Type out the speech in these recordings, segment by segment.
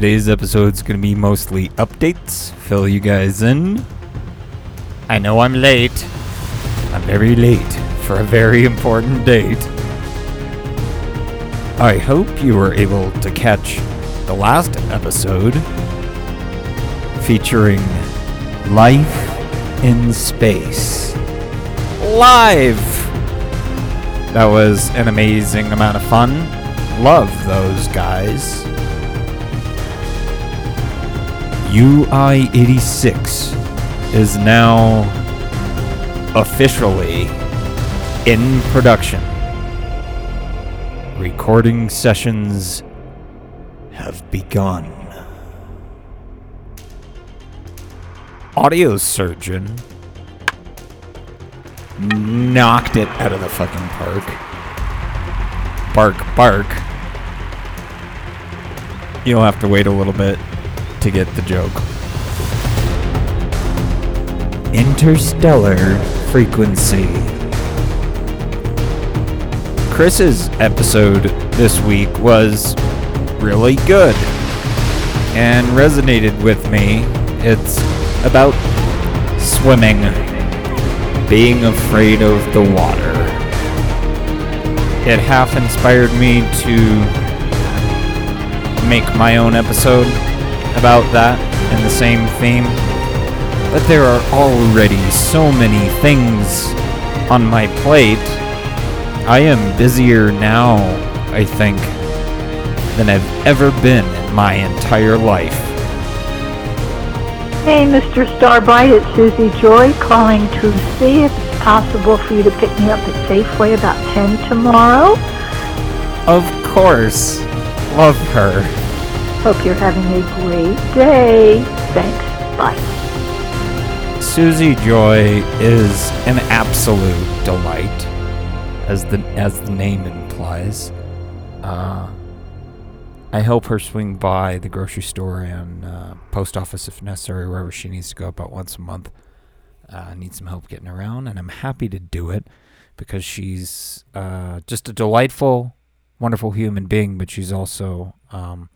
Today's episode's gonna be mostly updates, fill you guys in. I know I'm late. I'm very late for a very important date. I hope you were able to catch the last episode featuring Life in Space. Live! That was an amazing amount of fun. Love those guys. UI 86 is now officially in production. Recording sessions have begun. Audio surgeon knocked it out of the fucking park. Bark, bark. You'll have to wait a little bit to get the joke. Interstellar frequency. Chris's episode this week was really good and resonated with me. It's about swimming, being afraid of the water. It half inspired me to make my own episode about that and the same theme. But there are already so many things on my plate. I am busier now, I think, than I've ever been in my entire life. Hey, Mr. Starbright, it's Susie Joy calling to see if it's possible for you to pick me up at Safeway about 10 tomorrow. Of course. Love her. Hope you're having a great day. Thanks. Bye. Susie Joy is an absolute delight, as the as the name implies. Uh, I help her swing by the grocery store and uh, post office if necessary, wherever she needs to go about once a month. Uh, need some help getting around, and I'm happy to do it because she's uh, just a delightful, wonderful human being, but she's also um,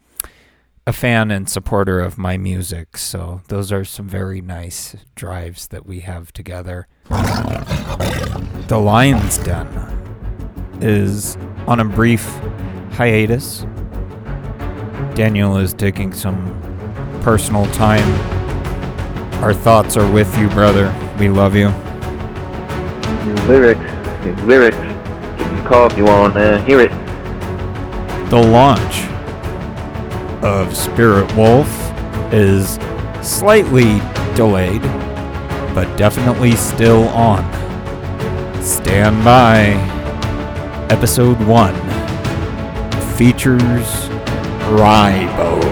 a fan and supporter of my music. So those are some very nice drives that we have together. The Lion's Den is on a brief hiatus. Daniel is taking some personal time. Our thoughts are with you, brother. We love you. New lyrics, new lyrics. Give me a call if you want to hear it. The launch of Spirit Wolf is slightly delayed, but definitely still on. Stand by. Episode 1 features Rybo.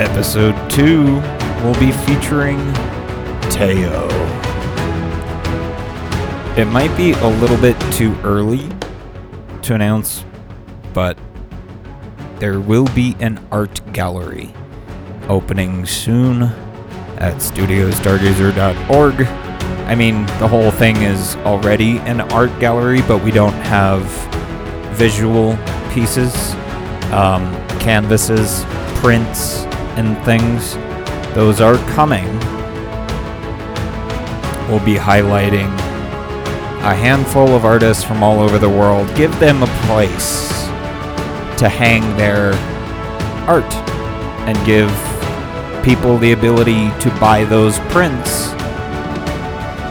Episode 2 will be featuring Teo. It might be a little bit too early to announce, but there will be an art gallery opening soon at studiostargazer.org. I mean, the whole thing is already an art gallery, but we don't have visual pieces, um, canvases, prints, and things. Those are coming. We'll be highlighting a handful of artists from all over the world, give them a place to hang their art and give people the ability to buy those prints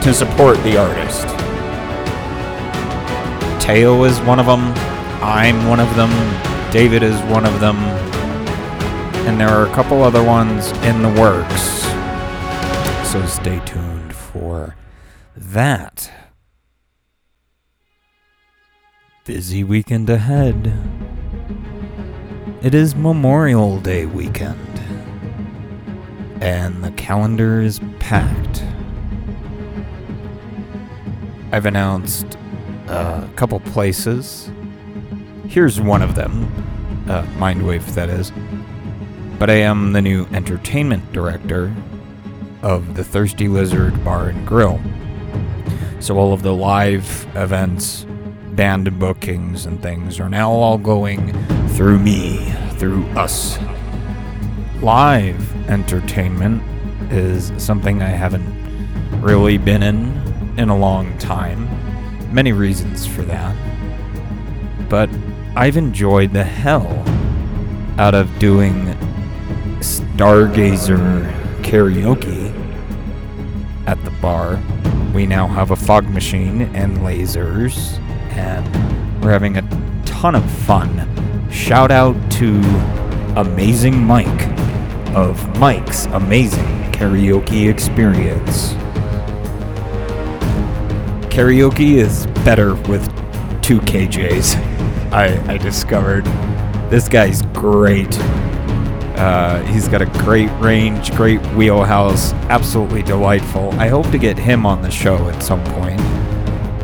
to support the artist. Teo is one of them. I'm one of them. David is one of them. And there are a couple other ones in the works. So stay tuned for that. Busy weekend ahead. It is Memorial Day weekend, and the calendar is packed. I've announced a couple places. Here's one of them, uh, Mindwave, that is. But I am the new entertainment director of the Thirsty Lizard Bar and Grill. So all of the live events, band bookings, and things are now all going through me, through us. Live entertainment is something I haven't really been in in a long time. Many reasons for that. But I've enjoyed the hell out of doing Stargazer karaoke at the bar. We now have a fog machine and lasers, and we're having a ton of fun. Shout out to Amazing Mike of Mike's Amazing Karaoke Experience. Karaoke is better with two KJs. I, I discovered this guy's great. Uh, he's got a great range, great wheelhouse, absolutely delightful. I hope to get him on the show at some point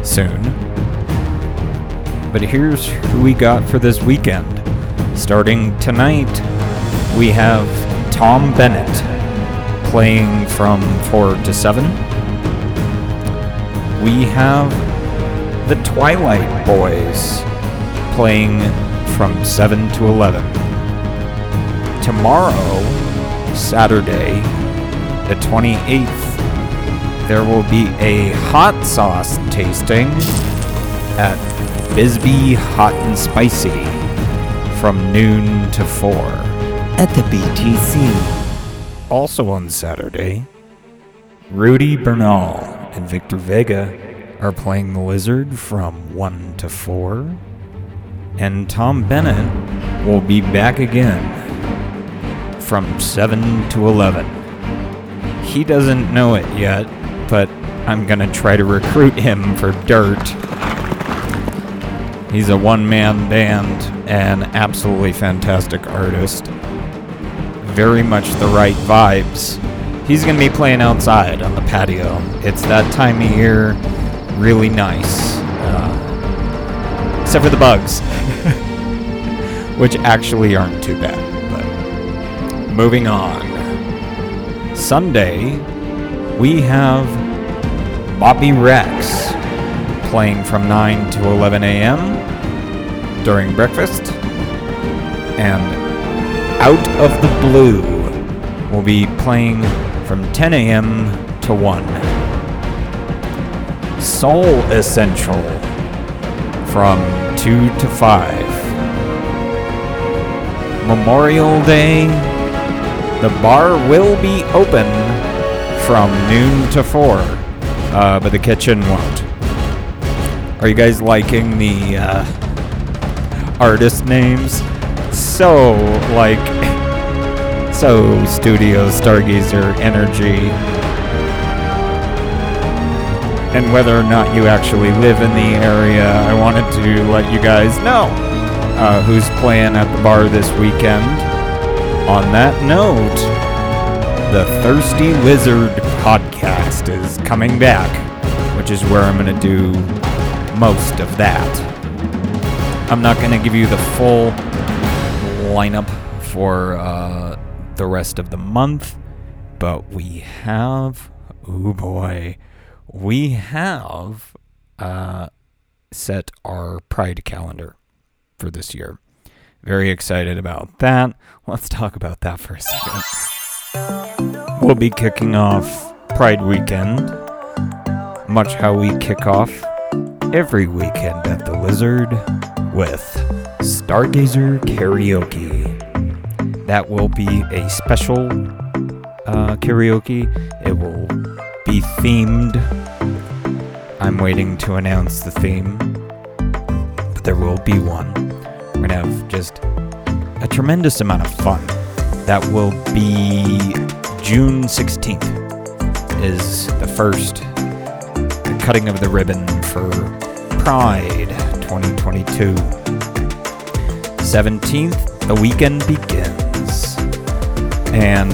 soon. But here's who we got for this weekend. Starting tonight, we have Tom Bennett playing from 4 to 7. We have the Twilight Boys playing from 7 to 11. Tomorrow, Saturday, the 28th, there will be a hot sauce tasting at Bisbee Hot and Spicy from noon to 4 at the BTC. Also on Saturday, Rudy Bernal and Victor Vega are playing the Lizard from 1 to 4. And Tom Bennett will be back again from 7 to 11. He doesn't know it yet, but I'm gonna try to recruit him for Dirt. He's a one man band and absolutely fantastic artist. Very much the right vibes. He's gonna be playing outside on the patio. It's that time of year, really nice. Uh, except for the bugs, which actually aren't too bad. But moving on. Sunday, we have Bobby Rex playing from 9 to 11 a.m. during breakfast. And Out of the Blue will be playing from 10 a.m. to 1. Soul Essential from 2 to 5. Memorial Day, the bar will be open from noon to 4, uh, but the kitchen won't. Are you guys liking the uh, artist names? So, like, so Studio Stargazer Energy. And whether or not you actually live in the area, I wanted to let you guys know uh, who's playing at the bar this weekend. On that note, the Thirsty Wizard podcast is coming back, which is where I'm going to do most of that. I'm not going to give you the full lineup for uh, the rest of the month, but we have, oh boy, we have uh, set our Pride calendar for this year. Very excited about that. Let's talk about that for a second. We'll be kicking off Pride weekend, much how we kick off every weekend at the Lizard with Stargazer Karaoke. That will be a special uh, karaoke. It will be themed. I'm waiting to announce the theme, but there will be one. We're gonna have just a tremendous amount of fun. That will be June 16th, is the first cutting of the ribbon for Pride 2022. 17th, the weekend begins. And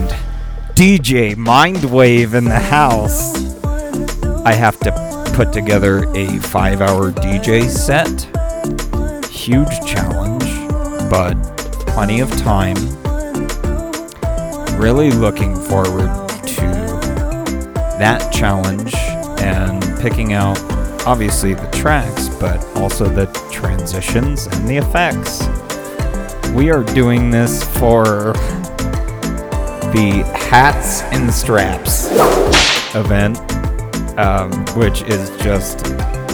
DJ Mindwave in the house. I have to put together a five hour DJ set. Huge challenge, but plenty of time. Really looking forward to that challenge and picking out obviously the tracks, but also the transitions and the effects. We are doing this for the Hats and Straps event, um, which is just,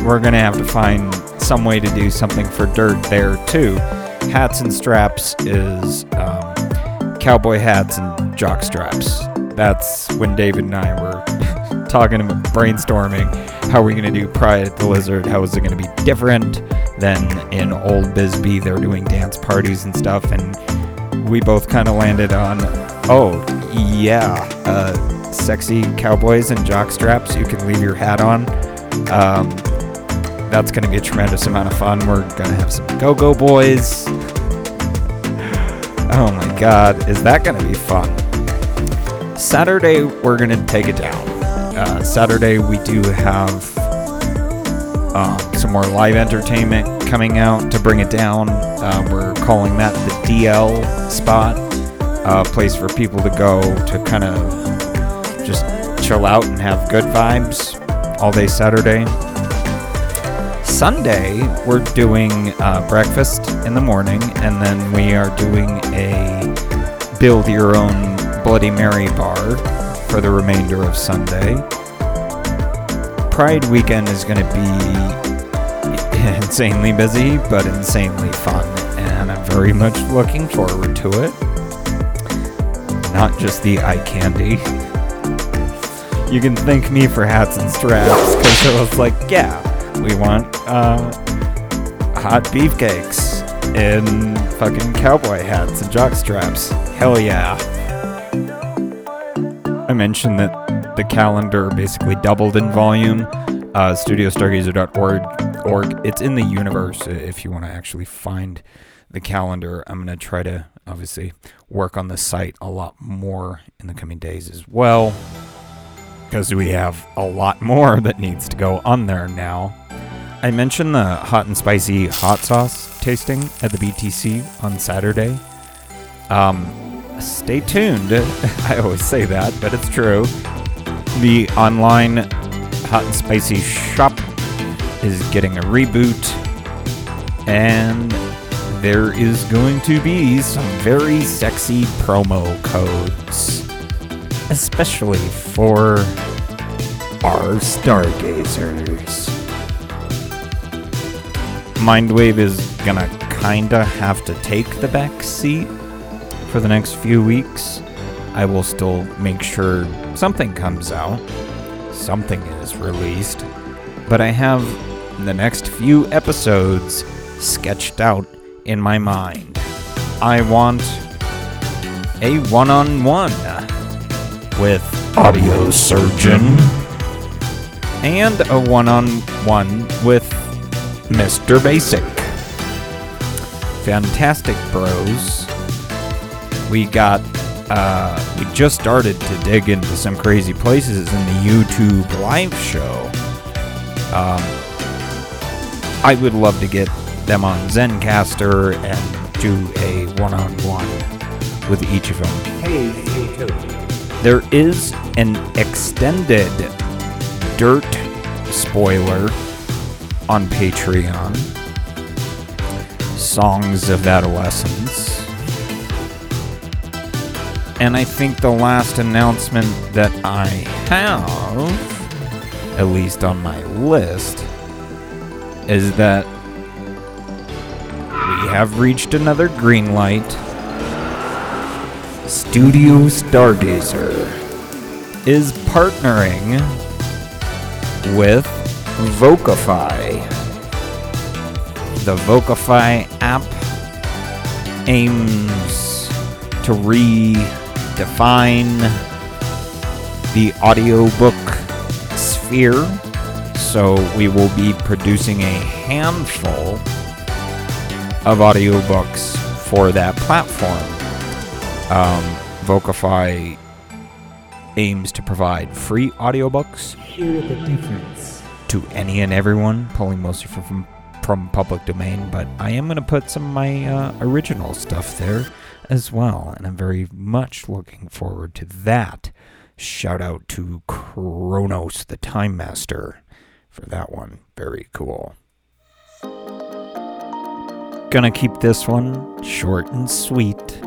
we're going to have to find some way to do something for Dirt there too. Hats and Straps is um, cowboy hats and jock straps. That's when David and I were talking brainstorming how are we going to do Pride at the Lizard? How is it going to be different than in Old Bisbee? They're doing dance parties and stuff, and we both kind of landed on, oh yeah, uh, sexy cowboys and jock straps. You can leave your hat on. Um, that's going to be a tremendous amount of fun. We're going to have some go-go boys. Oh my god, is that going to be fun? Saturday, we're going to take it down. Saturday, we do have um, some more live entertainment coming out to bring it down. Uh, we're calling that the DL spot, a place for people to go to kind of just chill out and have good vibes all day Saturday. Sunday, we're doing uh, breakfast in the morning, and then we are doing a build your own Bloody Mary bar for the remainder of Sunday. Pride weekend is going to be insanely busy, but insanely fun, and I'm very much looking forward to it. Not just the eye candy. You can thank me for hats and straps, because it was like, yeah, we want uh, hot beefcakes in fucking cowboy hats and jock straps. Hell yeah. I mentioned that the calendar basically doubled in volume. Uh, StudioStargazer.org. Org. It's in the universe if you want to actually find the calendar. I'm going to try to obviously work on the site a lot more in the coming days as well. Because we have a lot more that needs to go on there now. I mentioned the hot and spicy hot sauce tasting at the BTC on Saturday. Um, stay tuned. I always say that, but it's true. The online hot and spicy shop is getting a reboot, and there is going to be some very sexy promo codes, especially for our stargazers. Mindwave is gonna kinda have to take the back seat for the next few weeks. I will still make sure something comes out, something is released, but I have the next few episodes sketched out in my mind. I want a one on one with Audio Surgeon and a one on one with Mr. Basic. Fantastic Bros. We got, uh, we just started to dig into some crazy places in the YouTube live show. Um, I would love to get them on Zencastr and do a one on one with each of them. Hey, hey, Toad. There is an extended dirt spoiler on Patreon. Songs of Adolescence. And I think the last announcement that I have, at least on my list, is that we have reached another green light. Studio Stargazer is partnering with Vocify. The Vocify app aims to redefine the audiobook sphere. So we will be producing a handful of audiobooks for that platform. Um, Vocify aims to provide free audiobooks to any and everyone, pulling mostly from, from, from public domain, but I am going to put some of my uh, original stuff there as well, and I'm very much looking forward to that. Shout out to Kronos, the Time Master, for that one. Very cool. Gonna keep this one short and sweet.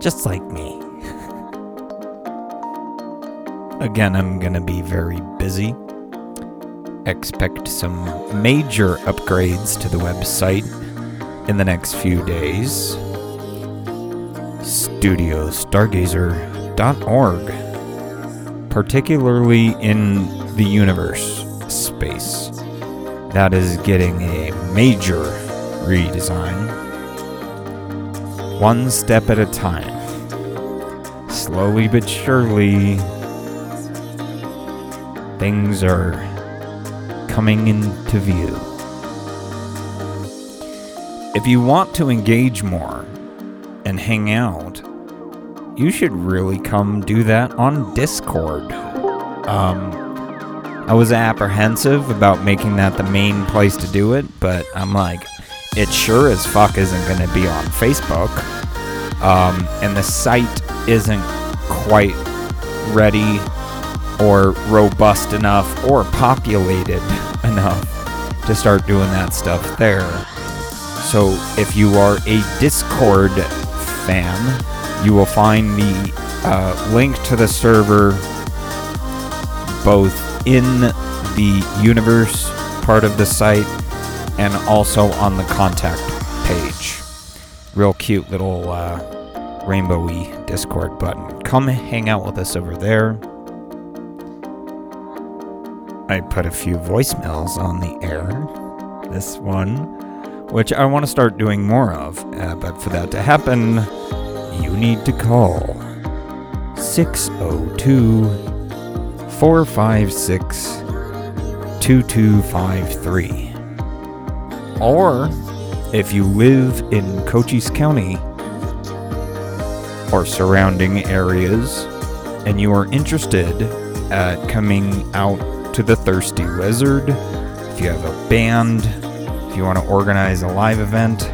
Just like me. Again, I'm gonna be very busy. Expect some major upgrades to the website in the next few days. StudioStargazer.org, particularly in the universe space. That is getting a major redesign. One step at a time. Slowly but surely, things are coming into view. If you want to engage more and hang out, you should really come do that on Discord. Um, I was apprehensive about making that the main place to do it, but I'm like, it sure as fuck isn't going to be on Facebook. Um, and the site isn't quite ready or robust enough or populated enough to start doing that stuff there. So if you are a Discord fan, you will find the uh, link to the server both in the universe part of the site and also on the contact page. Real cute little uh, rainbowy Discord button. Come hang out with us over there. I put a few voicemails on the air. This one, which I want to start doing more of, uh, but for that to happen, you need to call 602 456 2253. Or if you live in Cochise County or surrounding areas and you are interested at coming out to the Thirsty Lizard, if you have a band, if you want to organize a live event,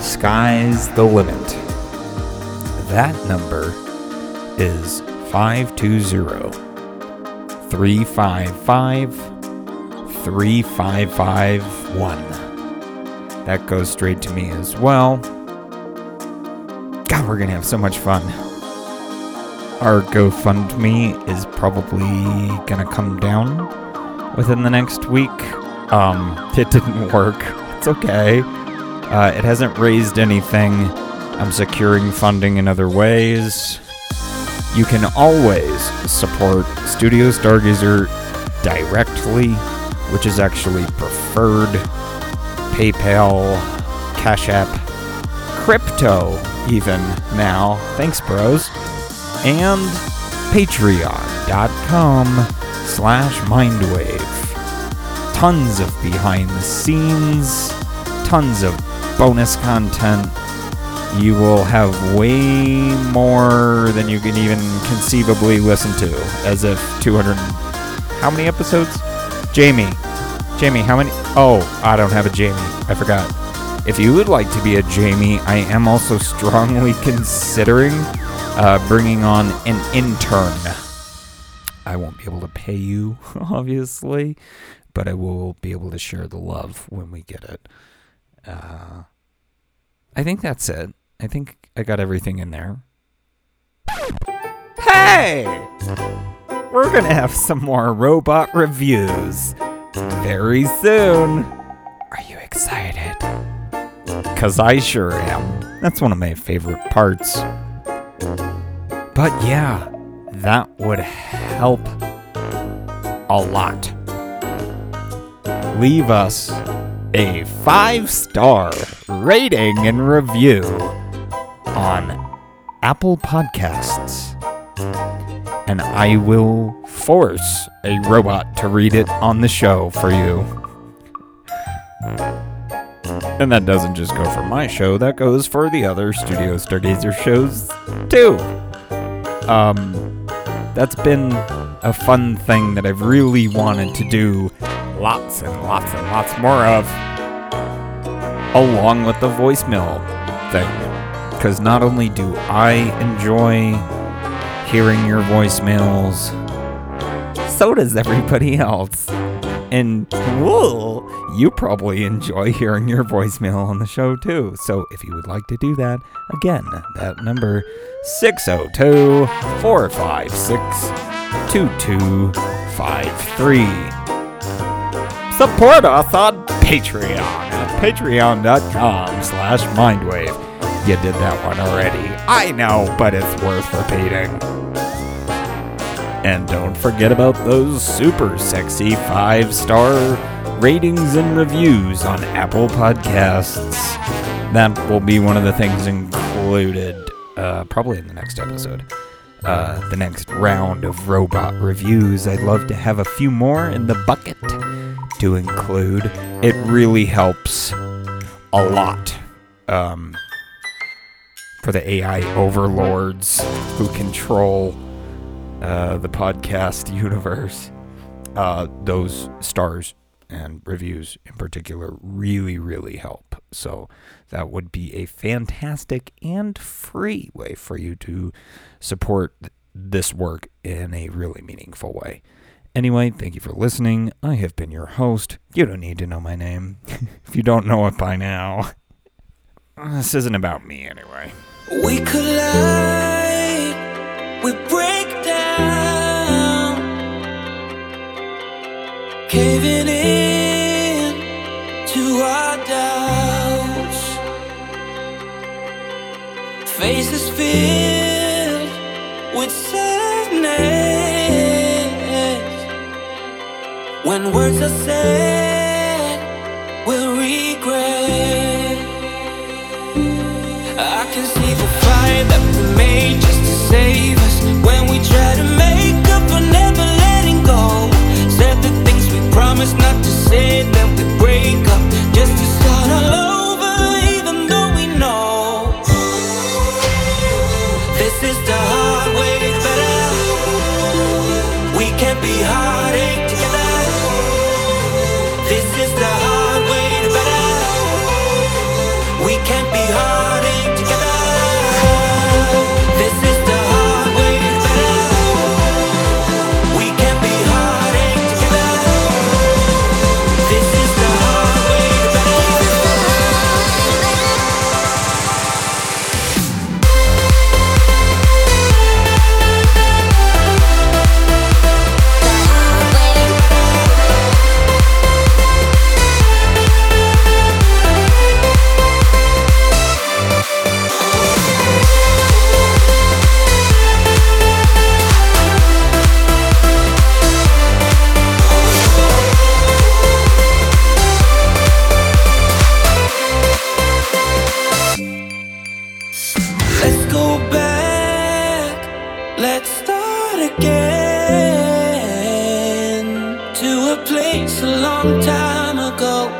sky's the limit. That number is 520 355 3551. That goes straight to me as well. God, we're going to have so much fun. Our GoFundMe is probably going to come down within the next week. Um, it didn't work. It's okay. Uh, it hasn't raised anything. I'm securing funding in other ways. You can always support Studio Stargazer directly, which is actually preferred. PayPal, Cash App, crypto, even now. Thanks, bros. And patreon.com slash mindwave. Tons of behind the scenes, tons of bonus content. You will have way more than you can even conceivably listen to. As if 200. How many episodes? Jamie. Jamie, how many? Oh, I don't have a Jamie. I forgot. If you would like to be a Jamie, I am also strongly considering uh, bringing on an intern. I won't be able to pay you, obviously, but I will be able to share the love when we get it. Uh, I think that's it. I think I got everything in there. Hey! We're gonna have some more robot reviews very soon. Are you excited? Cause I sure am. That's one of my favorite parts. But yeah, that would help a lot. Leave us a five star rating and review on Apple Podcasts. And I will force a robot to read it on the show for you. And that doesn't just go for my show, that goes for the other Studio Stargazer shows too. Um, that's been a fun thing that I've really wanted to do lots and lots and lots more of, along with the voicemail thing. Because not only do I enjoy hearing your voicemails. So does everybody else. And whoa, you probably enjoy hearing your voicemail on the show too. So if you would like to do that, again, that number 602 456 2253. Support us on Patreon at patreon.com slash mindwave. You did that one already. I know, but it's worth repeating. And don't forget about those super sexy five star ratings and reviews on Apple Podcasts. That will be one of the things included, uh, probably in the next episode. Uh, the next round of robot reviews. I'd love to have a few more in the bucket to include. It really helps a lot um, for the AI overlords who control uh, the podcast universe. Uh, those stars and reviews in particular really, really help. So that would be a fantastic and free way for you to support this work in a really meaningful way. Anyway, thank you for listening. I have been your host. You don't need to know my name if you don't know it by now. This isn't about me anyway. We collide, we break down, caving in to our doubts. Faces filled with sadness. When words are said, we'll regret. I can see the fire that we made just to save us. When we try to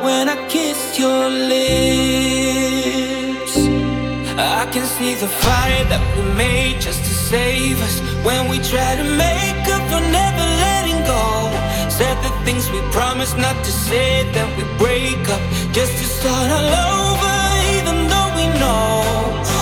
when I kiss your lips. I can see the fire that we made just to save us when we try to make up for never letting go. Said the things we promised not to say, then we break up just to start all over, even though we know.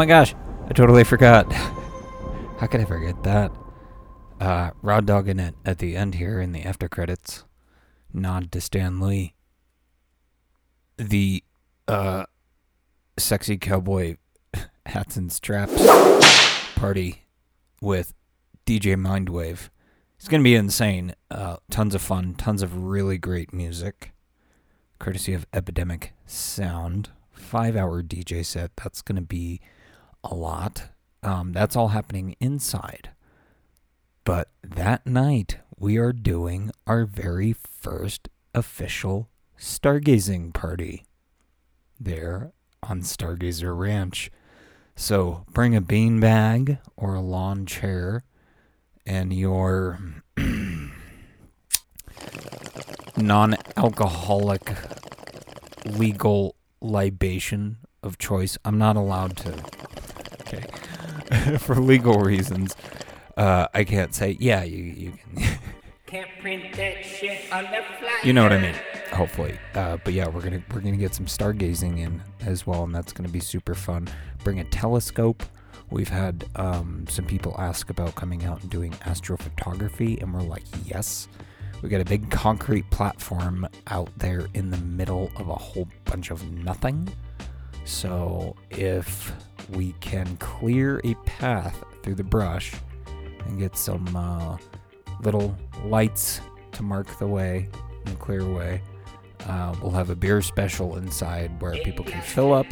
My gosh, I totally forgot. How could I forget that? Uh, Rod Dog in it at the end here in the after credits. Nod to Stan Lee. The uh, sexy cowboy hats and straps party with DJ Mindwave. It's gonna be insane. Uh, tons of fun, tons of really great music. courtesy of Epidemic Sound. Five hour DJ set. That's going to be a lot. Um, that's all happening inside. But that night, we are doing our very first official stargazing party there on Stargazer Ranch. So bring a beanbag or a lawn chair and your non alcoholic legal libation of choice. I'm not allowed to. Okay. For legal reasons, uh, I can't say, yeah, you, you can. Can't print that shit on the fly. you know what I mean. Hopefully, uh, but yeah, we're gonna we're gonna get some stargazing in as well, and that's gonna be super fun. Bring a telescope. We've had um, some people ask about coming out and doing astrophotography, and we're like, yes. We got a big concrete platform out there in the middle of a whole bunch of nothing. So if we can clear a path through the brush and get some uh, little lights to mark the way and clear away, uh, we'll have a beer special inside where people can fill up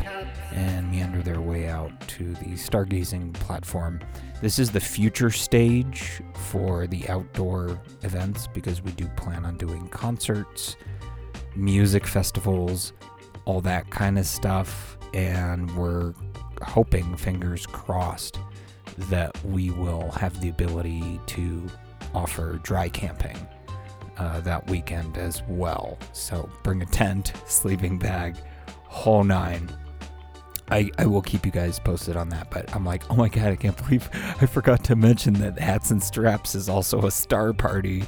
and meander their way out to the stargazing platform. This is the future stage for the outdoor events because we do plan on doing concerts, music festivals, all that kind of stuff. And we're hoping, fingers crossed, that we will have the ability to offer dry camping uh, that weekend as well. So bring a tent, sleeping bag, whole nine. I, I will keep you guys posted on that, but I'm like, oh my god, I can't believe I forgot to mention that Hats and Straps is also a star party,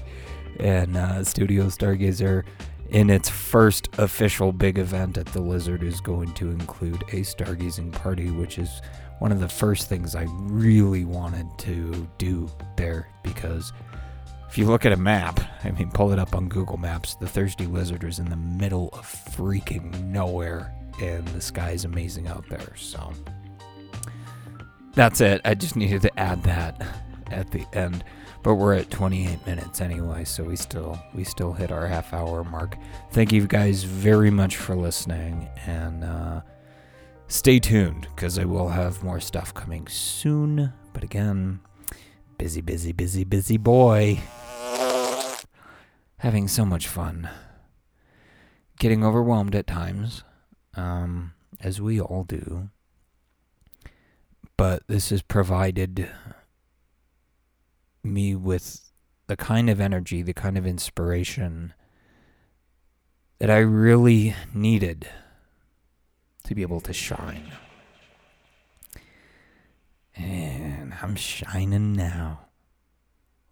and uh, Studio Stargazer, in its first official big event at the Lizard, is going to include a stargazing party, which is one of the first things I really wanted to do there because if you look at a map, I mean, pull it up on Google Maps, the Thirsty Lizard is in the middle of freaking nowhere, and the sky is amazing out there. So that's it. I just needed to add that at the end. But we're at 28 minutes anyway, so we still we still hit our half hour mark. Thank you guys very much for listening, and uh, stay tuned because I will have more stuff coming soon. But again, busy, busy, busy, busy boy. Having so much fun. Getting overwhelmed at times, um, as we all do. But this is provided me with the kind of energy, the kind of inspiration that I really needed to be able to shine. And I'm shining now.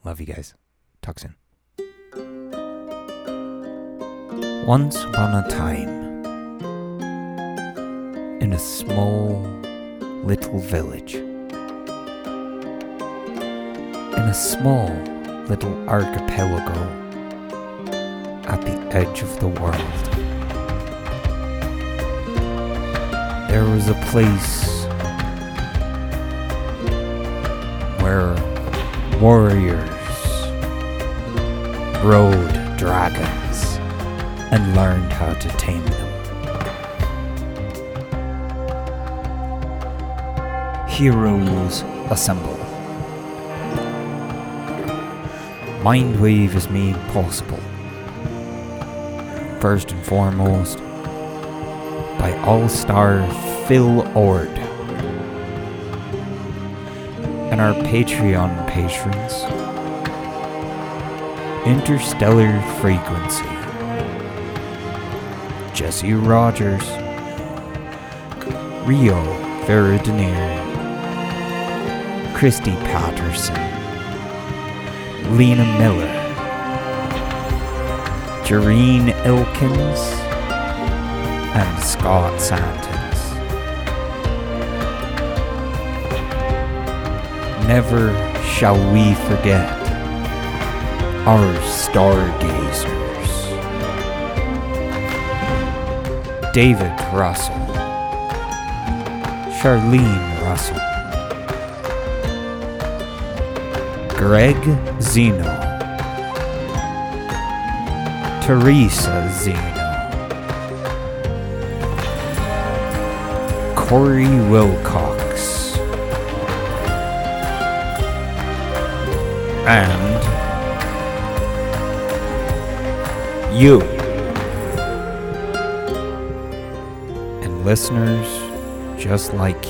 Love you guys. Talk soon. Once upon a time, in a small little village, in a small little archipelago at the edge of the world, there was a place where warriors rode dragons and learned how to tame them. Heroes assemble. Mindwave is made possible. First and foremost, by All Star Phil Ord. And our Patreon patrons, Interstellar Frequency, Jesse Rogers, Rio Veridinier, Christy Patterson, Lena Miller, Jareen Elkins, and Scott Santons. Never shall we forget our stargazers. David Russell, Charlene Russell, Greg Zeno, Teresa Zeno, Corey Wilcox, and you. And listeners just like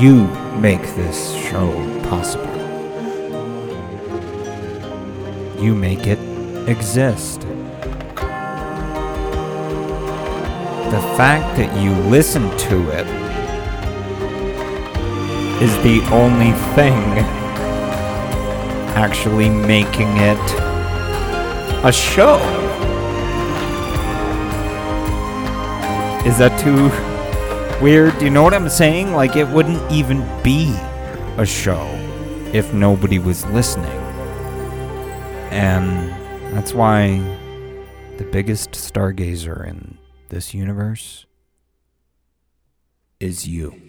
you. Make this show possible. You make it exist. The fact that you listen to it is the only thing actually making it a show. Is that too weird? You know what I'm saying? Like, it wouldn't even be a show if nobody was listening. And that's why the biggest stargazer in this universe is you.